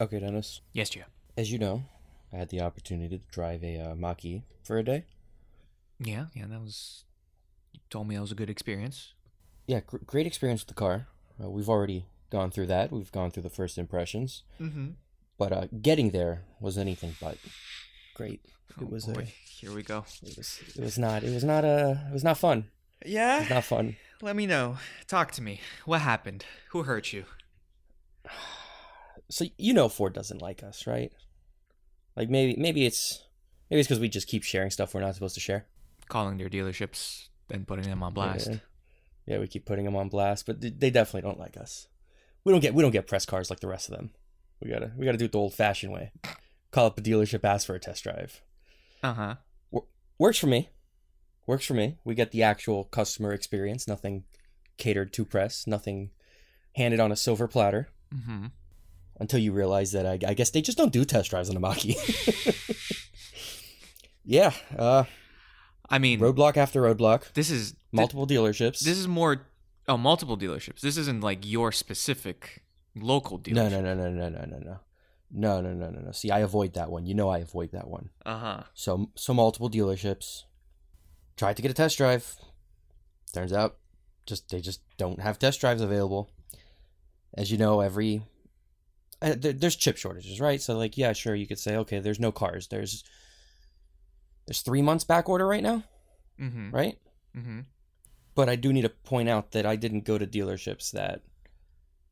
Okay, Dennis. Yes, Gio. As you know, I had the opportunity to drive a uh, Mach-E for a day. Yeah, yeah, that was. You told me that was a good experience. Yeah, gr- great experience with the car. Uh, we've already gone through that. We've gone through the first impressions. Mm-hmm. But uh, getting there was anything but great. It Oh, was. boy. Uh, Here we go. it was. It was not. It was not. Uh, it was not fun. It was Yeah. not fun. Let me know. Talk to me. What happened? Who hurt you? So you know Ford doesn't like us, right? Like maybe maybe it's maybe it's because we just keep sharing stuff we're not supposed to share. Calling their dealerships and putting them on blast. Yeah. Yeah, we keep putting them on blast, but they definitely don't like us. We don't get we don't get press cars like the rest of them. We gotta we gotta do it the old fashioned way. Call up a dealership, ask for a test drive. Uh huh. Works for me. Works for me. We get the actual customer experience. Nothing catered to press. Nothing handed on a silver platter. Mm-hmm. Until you realize that I, I guess they just don't do test drives on the Mach-E. yeah. Uh, I mean, roadblock after roadblock. this is Multiple dealerships. This is more. Oh, multiple dealerships. This isn't like your specific local dealership. No, no, no, no, no, no, no, no. No, no, no, no, no. See, I avoid that one. You know I avoid that one. Uh huh. So, so multiple dealerships. Tried to get a test drive. Turns out, just they just don't have test drives available. As you know, every uh, there, there's chip shortages, right? So, like, yeah, sure, you could say, okay, there's no cars. There's there's three months back order right now, Mm-hmm. right? Mm-hmm. But I do need to point out that I didn't go to dealerships that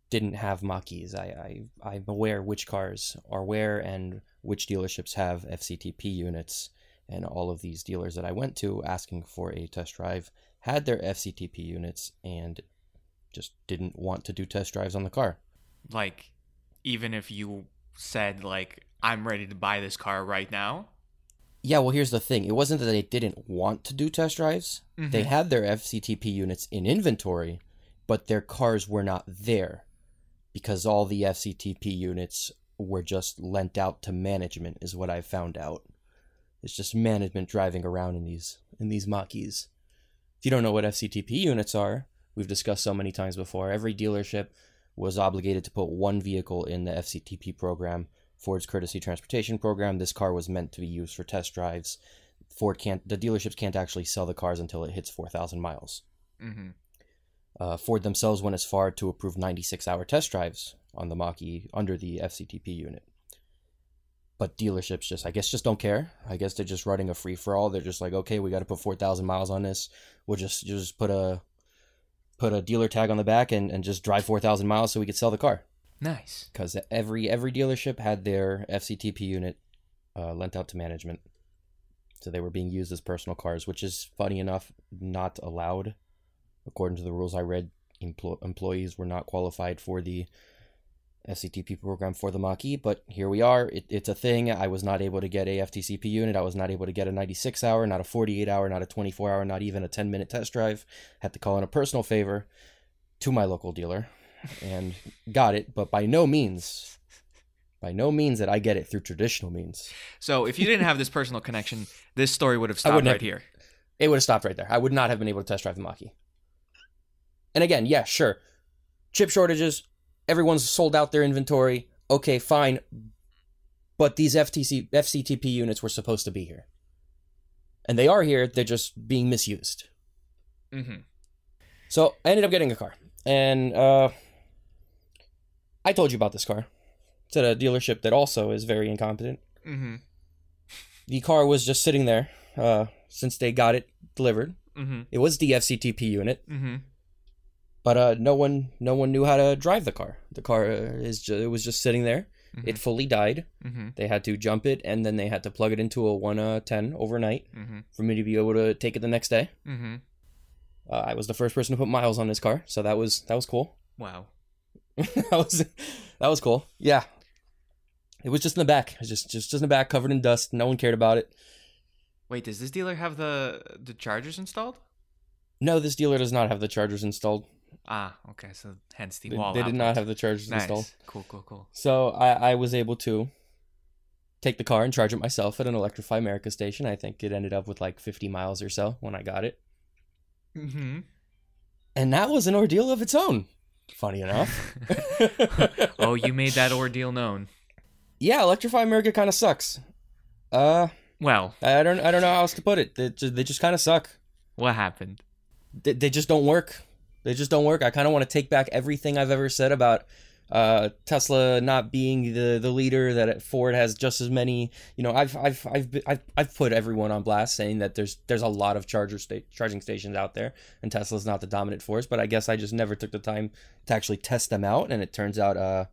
didn't have Mach-E's. I, I I'm aware which cars are where and which dealerships have FCTP units. And all of these dealers that I went to asking for a test drive had their FCTP units and just didn't want to do test drives on the car. Like, even if you said like, "I'm ready to buy this car right now," Yeah, well, here's the thing. It wasn't that they didn't want to do test drives. They Mhm. had their FCTP units in inventory, but their cars were not there because all the FCTP units were just lent out to management is what I found out. It's just management driving around in these in these Mach-E's. If you don't know what FCTP units are, we've discussed so many times before. Every dealership was obligated to put one vehicle in the FCTP program, Ford's Courtesy Transportation Program. This car was meant to be used for test drives. Ford can't, the dealerships can't actually sell the cars until it hits 4,000 miles. Mm-hmm. Uh, Ford themselves went as far to approve 96 hour test drives on the Mach E under the FCTP unit. But dealerships just, I guess, just don't care. I guess they're just running a free for all. They're just like, okay, we got to put 4,000 miles on this. We'll just just put a put a dealer tag on the back and, and just drive 4,000 miles so we could sell the car. Nice. Because every every dealership had their FCTP unit uh, lent out to management, so they were being used as personal cars, which is funny enough not allowed, according to the rules I read. Empl- employees were not qualified for the FCTP program for the Mach-E, but here we are. It, it's a thing. I was not able to get a FTCP unit. I was not able to get a 96 hour, not a 48 hour, not a 24 hour, not even a 10 minute test drive. Had to call in a personal favor to my local dealer and got it, but by no means, by no means that I get it through traditional means. So, if you didn't have this personal connection, this story would have stopped right have- here. It would have stopped right there. I would not have been able to test drive the Mach-E. And again, yeah, sure. Chip shortages, everyone's sold out their inventory. Okay, fine. But these FTC FCTP units were supposed to be here. And they are here, they're just being misused. Mm-hmm. So I ended up getting a car. And uh I told you about this car. It's at a dealership that also is very incompetent. Mm-hmm. The car was just sitting there uh, since they got it delivered. Mm-hmm. It was the FCTP unit, Mm-hmm. But uh, no one no one knew how to drive the car. The car uh, is ju- it was just sitting there. Mhm. It fully died. Mm-hmm. They had to jump it and then they had to plug it into a 110 overnight Mm-hmm. for me to be able to take it the next day. Mm-hmm. Uh, I was the first person to put miles on this car, so that was that was cool. Wow. that was that was cool. Yeah. It was just in the back. It was just just just in the back, covered in dust. No one cared about it. Wait, does this dealer have the the chargers installed? No, this dealer does not have the chargers installed. Ah, okay. So hence the They, wall. they did not have the chargers Nice. installed. Cool, cool, cool. So I, I was able to take the car and charge it myself at an Electrify America station. I think it ended up with like 50 miles or so when I got it. Mm-hmm. And that was an ordeal of its own. Funny enough. oh, you made that ordeal known. Yeah, Electrify America kind of sucks. Uh, Well, I don't I don't know how else to put it. They just, they just kind of suck. what happened? They, they just don't work. They just don't work. I kind of want to take back everything I've ever said about uh, Tesla not being the, the leader. That Ford has just as many. You know, I've I've I've been- I've, I've put everyone on blast saying that there's there's a lot of charger sta- charging stations out there, and Tesla's not the dominant force. But I guess I just never took the time to actually test them out, and it turns out, uh,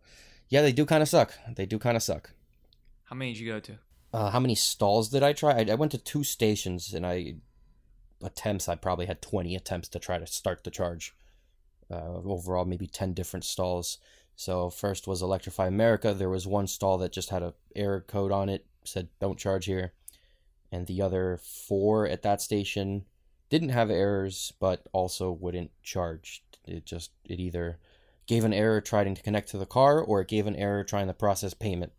yeah, they do kind of suck. They do kind of suck. How many did you go to? Uh, how many stalls did I try? I, I went to two stations, and I attempts. I probably had twenty attempts to try to start the charge. Uh, overall, maybe ten different stalls. So first was Electrify America. There was one stall that just had a error code on it, said "Don't charge here," and the other four at that station didn't have errors, but also wouldn't charge. It just it either gave an error trying to connect to the car, or it gave an error trying to process payment.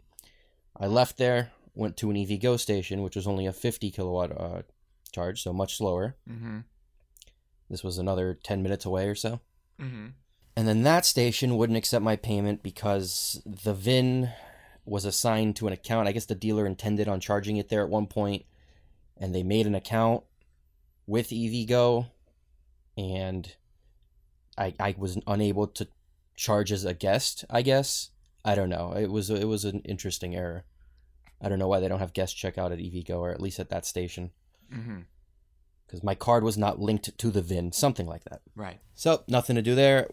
I left there, went to an EVgo station, which was only a 50 kilowatt uh, charge, so much slower. Mm-hmm. This was another 10 minutes away or so. Mm-hmm. And then that station wouldn't accept my payment because the VIN was assigned to an account. I guess the dealer intended on charging it there at one point, and they made an account with EVgo, and I I was unable to charge as a guest. I guess I don't know. It was it was an interesting error. I don't know why they don't have guest checkout at EVgo or at least at that station Mm-hmm. because my card was not linked to the VIN, something like that. Right. So nothing to do there.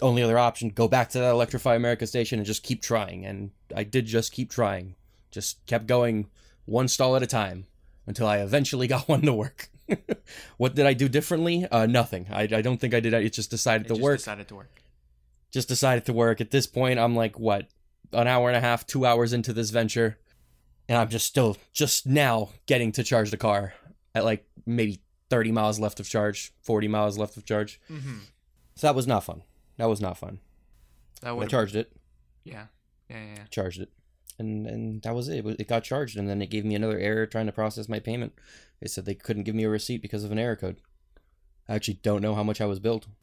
Only other option: go back to that Electrify America station and just keep trying. And I did just keep trying. Just kept going one stall at a time until I eventually got one to work. what did I do differently? Uh, nothing. I, I don't think I did. It just decided It to just work. decided to work. just decided to work. At this point, I'm like what an hour and a half, two hours into this venture, and I'm just still just now getting to charge the car at like maybe 30 miles left of charge, 40 miles left of charge. Mm-hmm. So that was not fun. That was not fun. That I charged it, Yeah. Yeah. Yeah. yeah. charged it, and and that was it. It, it got charged, and then it gave me another error trying to process my payment. They said they couldn't give me a receipt because of an error code. I actually don't know how much I was billed.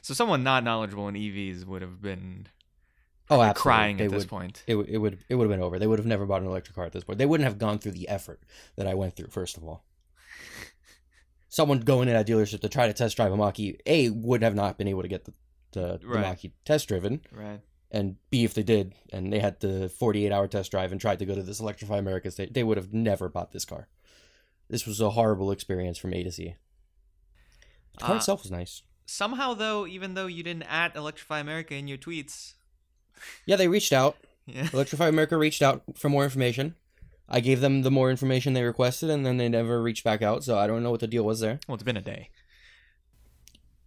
So someone not knowledgeable in EVs would have been Oh, absolutely. crying They at this point. It, would- it would it would have been over. They would have never bought an electric car at this point. They wouldn't have gone through the effort that I went through. First of all, someone going in a dealership to try to test drive a Mach-E, a would have not been able to get the the, the Right. Mach-E test driven, Right. and b if they did and they had the 48 hour test drive and tried to go to this Electrify America state, they would have never bought this car. This was a horrible experience from A to Z. The car Uh, itself was nice. Somehow, though, even though you didn't at Electrify America in your tweets, Yeah, they reached out. yeah, Electrify America reached out for more information. I gave them the more information they requested, and then they never reached back out. So I don't know what the deal was there. well, it's been a day.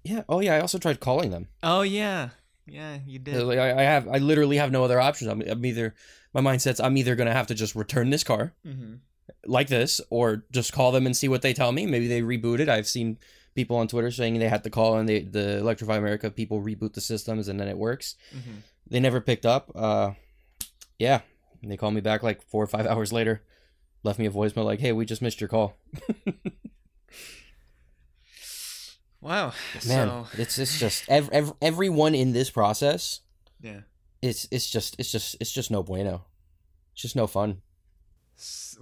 Yeah. Oh yeah. I also tried calling them. Oh yeah, yeah, you did. Like, I, I have. I literally have no other options. I'm, I'm either. My mindset's. I'm either gonna have to just return this car Mm-hmm. like this, or just call them and see what they tell me. Maybe they reboot it. I've seen people on Twitter saying they had to call and they the Electrify America people reboot the systems and then it works. Mm-hmm. They never picked up. Uh, yeah. They called me back like four or five hours later. Left me a voicemail like, "Hey, we just missed your call." Wow. Man, So it's it's just ev- ev- everyone in this process. yeah. It's it's just it's just it's just no bueno. It's just no fun.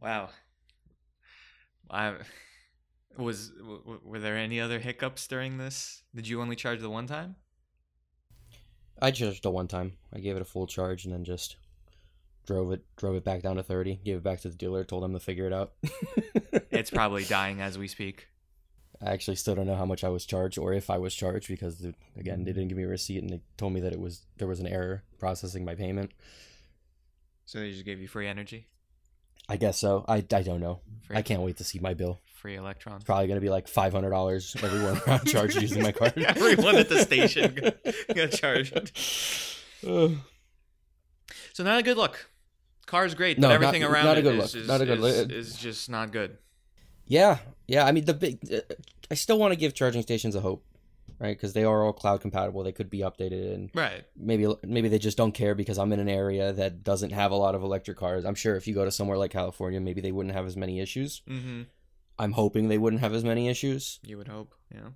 Wow. I was w- were there any other hiccups during this? Did you only charge the one time? I charged it one time. I gave it a full charge and then just drove it drove it back down to thirty. Gave it back to the dealer. Told them to figure it out. It's probably dying as we speak. I actually still don't know how much I was charged or if I was charged because again they didn't give me a receipt and they told me that it was there was an error processing my payment. So they just gave you free energy, I guess so. I, I don't know. free, I can't wait to see my bill. Free electrons. It's probably gonna be like five hundred dollars everyone I'm charged using my card. Everyone at the station got, charged. So not a good look. Car's great, No, but not- everything around not a good is- look. is- Not a good is- look. is just not good. Yeah, yeah. I mean, the big. uh, I still want to give charging stations a hope, right? Because they are all cloud compatible. They could be updated, and Right. maybe maybe they just don't care because I'm in an area that doesn't have a lot of electric cars. I'm sure if you go to somewhere like California, maybe they wouldn't have as many issues. Mm-hmm. I'm hoping they wouldn't have as many issues. You would hope. Yeah.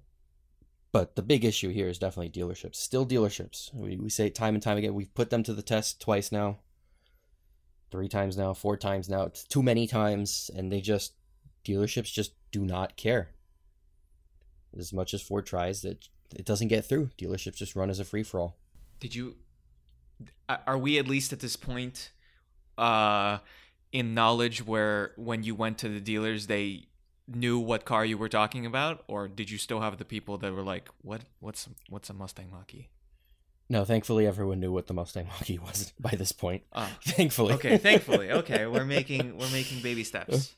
But the big issue here is definitely dealerships. Still dealerships. We, we say it time and time again. We've put them to the test twice now, three times now, four times now. It's too many times, and they just dealerships just do not care. As much as Ford tries, that it doesn't get through. Dealerships just run as a free for all. Did you? Are we at least at this point, uh, in knowledge where when you went to the dealers they knew what car you were talking about, or did you still have the people that were like, "What? What's what's a Mustang Mach-E?" No, thankfully everyone knew what the Mustang Mach-E was by this point. Oh, Thankfully. okay, thankfully. Okay, we're making we're making baby steps.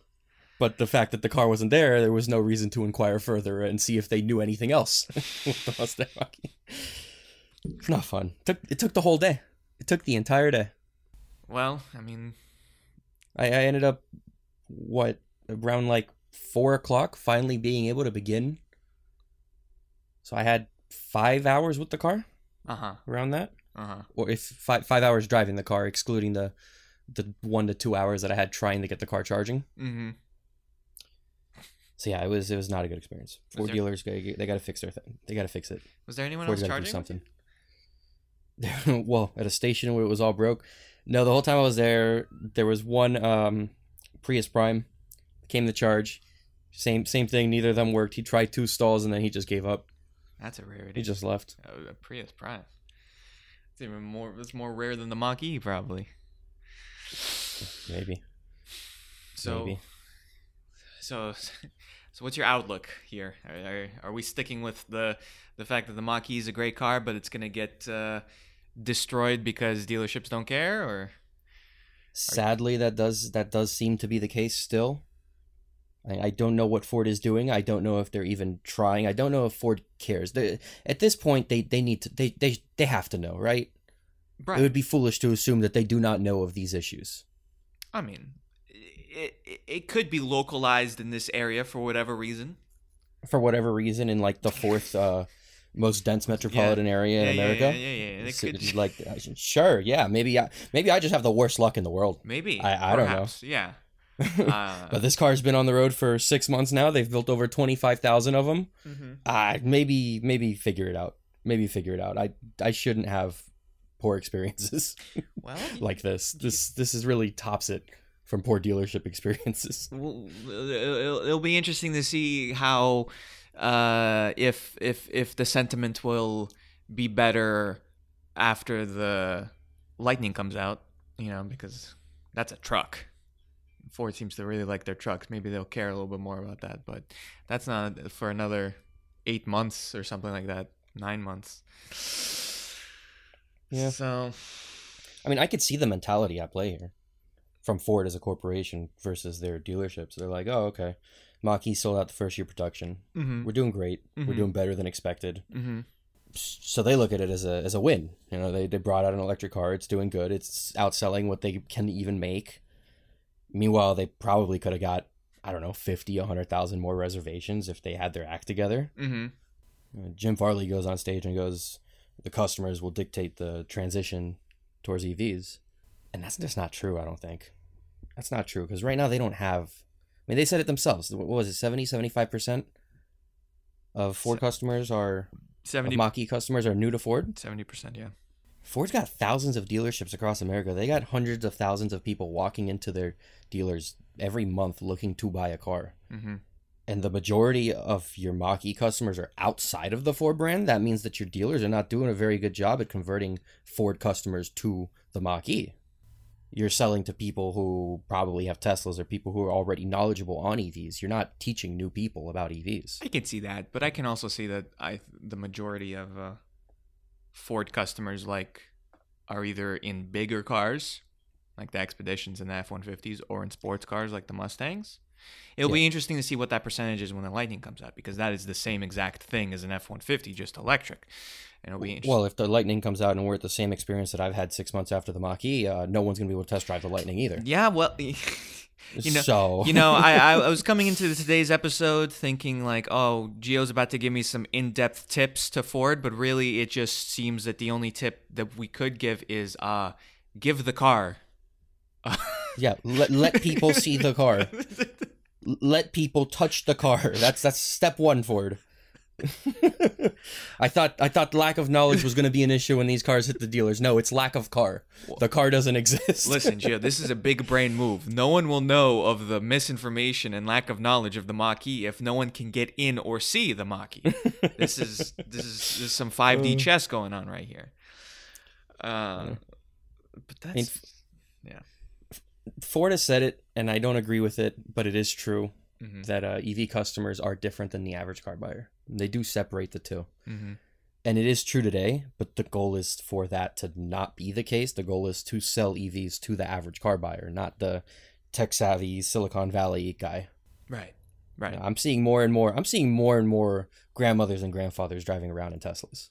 But the fact that the car wasn't there, there was no reason to inquire further and see if they knew anything else with the Mustang Mach-E. It's not fun. It took it took the whole day. It took the entire day. Well, I mean, I, I ended up what around like four o'clock finally being able to begin. So I had five hours with the car uh huh, around that, uh huh. or if five five hours driving the car, excluding the the one to two hours that I had trying to get the car charging. Mm-hmm. So yeah, it was it was not a good experience. Ford there- dealers they, they got to fix their thing. They got to fix it. Was there anyone Ford's else got to do charging? something. well, at a station where it was all broke. No, the whole time I was there, there was one um, Prius Prime came to charge. Same same thing. Neither of them worked. He tried two stalls and then he just gave up. That's a rarity. He just left. A Prius Prime. It's even more. It's more rare than the Mach-E, probably. Maybe. So, Maybe. so, so, what's your outlook here? Are, are, are we sticking with the the fact that the Mach-E is a great car, but it's gonna get uh, destroyed because dealerships don't care, or Sadly, that does that does seem to be the case still. I, don't know what Ford is doing. I don't know if they're even trying. I don't know if Ford cares. They, at this point, they, they need to they, they they have to know, right? right? It would be foolish to assume that they do not know of these issues. I mean, it, it it could be localized in this area for whatever reason. for whatever reason in like the fourth uh, most dense metropolitan area in yeah, America. yeah, yeah, yeah, yeah. It So could- like sure, yeah, maybe I maybe I just have the worst luck in the world. Maybe. I- I don't know. Yeah. Uh, but this car's been on the road for six months now. They've built over twenty five thousand of them. mhm. Uh, maybe maybe figure it out. Maybe figure it out. I I shouldn't have poor experiences Well, like this. This this is really tops it from poor dealership experiences. Well, it'll, it'll be interesting to see how uh, if if if the sentiment will be better after the lightning comes out. You know, because that's a truck. Ford seems to really like their trucks. Maybe they'll care a little bit more about that, but that's not for another eight months or something like that. Nine months. Yeah. So I mean, I could see the mentality at play here from Ford as a corporation versus their dealerships. They're like, oh, okay, Mach-E sold out the first year production. mhm, We're doing great. We're Mhm. doing better than expected. mhm. So they look at it as a as a win. You know, they they brought out an electric car. It's doing good. It's outselling what they can even make. Meanwhile, they probably could have got I don't know 50, 100,000 more reservations if they had their act together. Mhm. Uh, Jim Farley goes on stage and goes, "The customers will dictate the transition towards EVs," and that's just not true. I don't think that's not true because right now they don't have. I mean, they said it themselves. What was it, 70, 75 percent of Ford customers are of 70 Mach-E customers are new to Ford. 70%, yeah. Ford's got thousands of dealerships across America. They got hundreds of thousands of people walking into their dealers every month looking to buy a car. Mhm. and the majority of your Mach-E customers are outside of the Ford brand, that means that your dealers are not doing a very good job at converting Ford customers to the Mach-E. You're selling to people who probably have Teslas or people who are already knowledgeable on EVs. You're not teaching new people about E EVs. I can see that, but I can also see that I the majority of uh, Ford customers like are either in bigger cars, like the Expeditions and the F one fifties, or in sports cars like the Mustangs. It'll be interesting to see what that percentage is when the Lightning comes out, because that is the same exact thing as an F one fifty, just electric. And it'll be interesting. Well, if the Lightning comes out and we're at the same experience that I've had six months after the Mach-E, uh, no one's going to be able to test drive the Lightning either. yeah, well, you know- so you know, I, I I was coming into today's episode thinking like, oh, Gio's about to give me some in-depth tips to Ford, but really it just seems that the only tip that we could give is uh give the car. yeah, let, let people see the car. Let people touch the car. That's that's step one, Ford. I thought I thought lack of knowledge was going to be an issue when these cars hit the dealers. No, it's lack of car. The car doesn't exist. Listen, Gio, this is a big brain move. No one will know of the misinformation and lack of knowledge of the Mach-E if no one can get in or see the Mach-E. this is this is this is some 5D chess going on right here. Uh, but that's mean, yeah. Ford has said it, and I don't agree with it, but it is true Mhm. that uh, EV customers are different than the average car buyer. They do separate the two. Mhm. And it is true today, but the goal is for that to not be the case. The goal is to sell EVs to the average car buyer, not the tech savvy Silicon Valley guy. Right. Right. I'm seeing more and more. I'm seeing more and more grandmothers and grandfathers driving around in Teslas.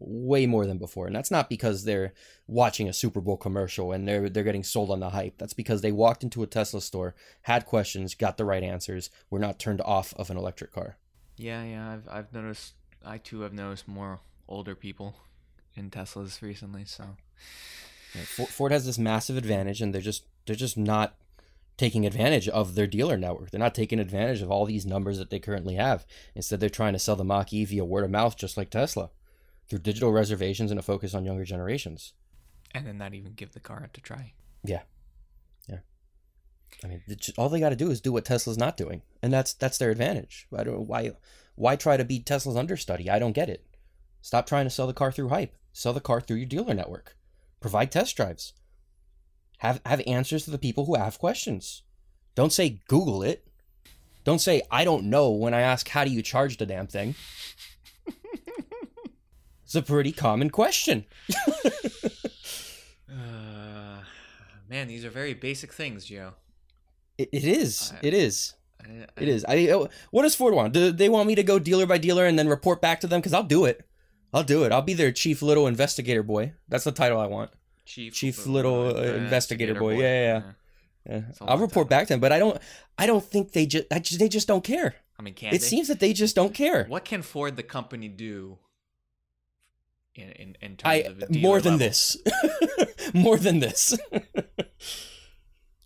Way more than before, and that's not because they're watching a Super Bowl commercial and they're they're getting sold on the hype. That's because they walked into a Tesla store, had questions, got the right answers, were not turned off of an electric car. Yeah, yeah. I've I've noticed. I too have noticed more older people in Teslas recently. So Ford, has this massive advantage, and they're just they're just not taking advantage of their dealer network. They're not taking advantage of all these numbers that they currently have. Instead, they're trying to sell the Mach E via word of mouth, just like Tesla, through digital reservations and a focus on younger generations. and then not even give the car to try. Yeah. Yeah. I mean, just- all they got to do is do what Tesla's not doing, and that's that's their advantage. I don't why why try to be Tesla's understudy. I don't get it. Stop trying to sell the car through hype. Sell the car through your dealer network. Provide test drives. Have have answers to the people who have questions. Don't say Google it. Don't say I don't know when I ask how do you charge the damn thing. It's a pretty common question. Uh, man, these are very basic things, Joe. It, it is. I- It is. I, It is. I. oh, What does Ford want? Do they want me to go dealer by dealer and then report back to them? Because I'll do it. I'll do it. I'll be their chief little investigator boy. That's the title I want. Chief, Chief little, uh, investigator boy. Yeah, yeah, yeah. Yeah. A I'll report back to them, but I don't. I don't think they just. I just. They just don't care. I mean, can It they? seems that they just don't care. What can Ford the company do? In in, in terms I of more than level? this. more than this.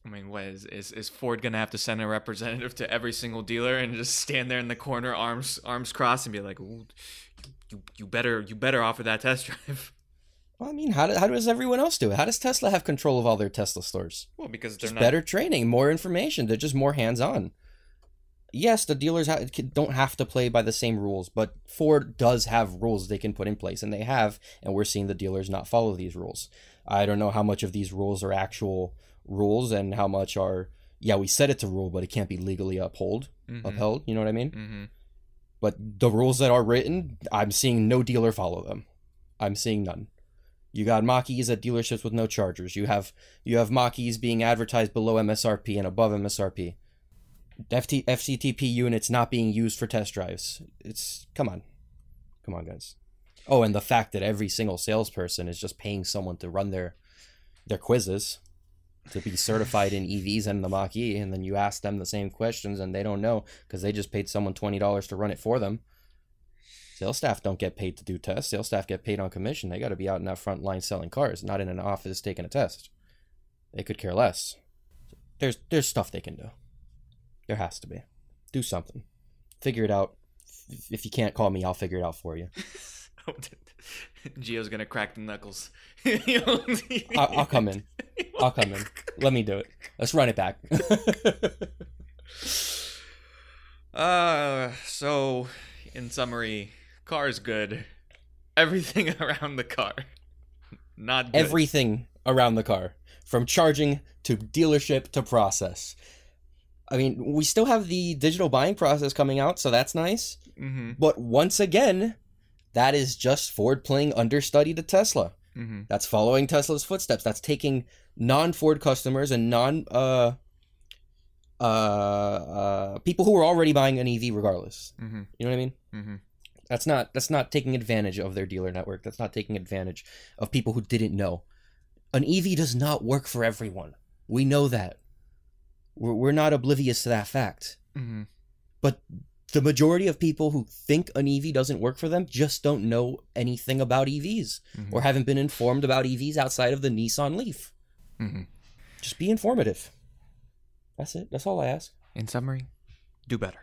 I mean, what is, is is Ford gonna have to send a representative to every single dealer and just stand there in the corner, arms arms crossed, and be like, "You you better you better offer that test drive." well, I mean, how, do, how does everyone else do it? How does Tesla have control of all their Tesla stores? Well, because they're just not better training, more information. They're just more hands on. Yes, the dealers ha- don't have to play by the same rules, but Ford does have rules they can put in place, and they have, and we're seeing the dealers not follow these rules. I don't know how much of these rules are actual rules and how much are, yeah, we said it's a rule, but it can't be legally upheld. Mhm. Upheld, you know what I mean? Mm-hmm. But the rules that are written, I'm seeing no dealer follow them. I'm seeing none. You got Mach-E's at dealerships with no chargers. You have you have Mach-E's being advertised below MSRP and above MSRP. FT, FCTP units not being used for test drives. It's come on, come on, guys. Oh, and the fact that every single salesperson is just paying someone to run their their quizzes to be certified in EVs and the Mach-E, and then you ask them the same questions and they don't know because they just paid someone twenty dollars to run it for them. Sales staff don't get paid to do tests. Sales staff get paid on commission. They got to be out in that front line selling cars, not in an office taking a test. They could care less. There's there's stuff they can do. There has to be. Do something. Figure it out. If you can't call me, I'll figure it out for you. Gio's gonna crack the knuckles. I'll, I'll come in. I'll come in. Let me do it. Let's run it back. Uh, so in summary, car's good. Everything around the car, not good. Everything around the car, from charging to dealership to process. I mean, we still have the digital buying process coming out, so that's nice. Mm-hmm. But once again, that is just Ford playing understudy to Tesla. Mm-hmm. That's following Tesla's footsteps. That's taking non-Ford customers and non uh uh, uh people who are already buying an EV regardless. Mm-hmm. You know what I mean? Mm-hmm. That's not that's not taking advantage of their dealer network. That's not taking advantage of people who didn't know. An EV does not work for everyone. We know that. We're, we're not oblivious to that fact. Mm-hmm. But the majority of people who think an EV doesn't work for them just don't know anything about EVs Mm-hmm. or haven't been informed about EVs outside of the Nissan Leaf. Mm-hmm. Just be informative. That's it. That's all I ask. In summary, do better.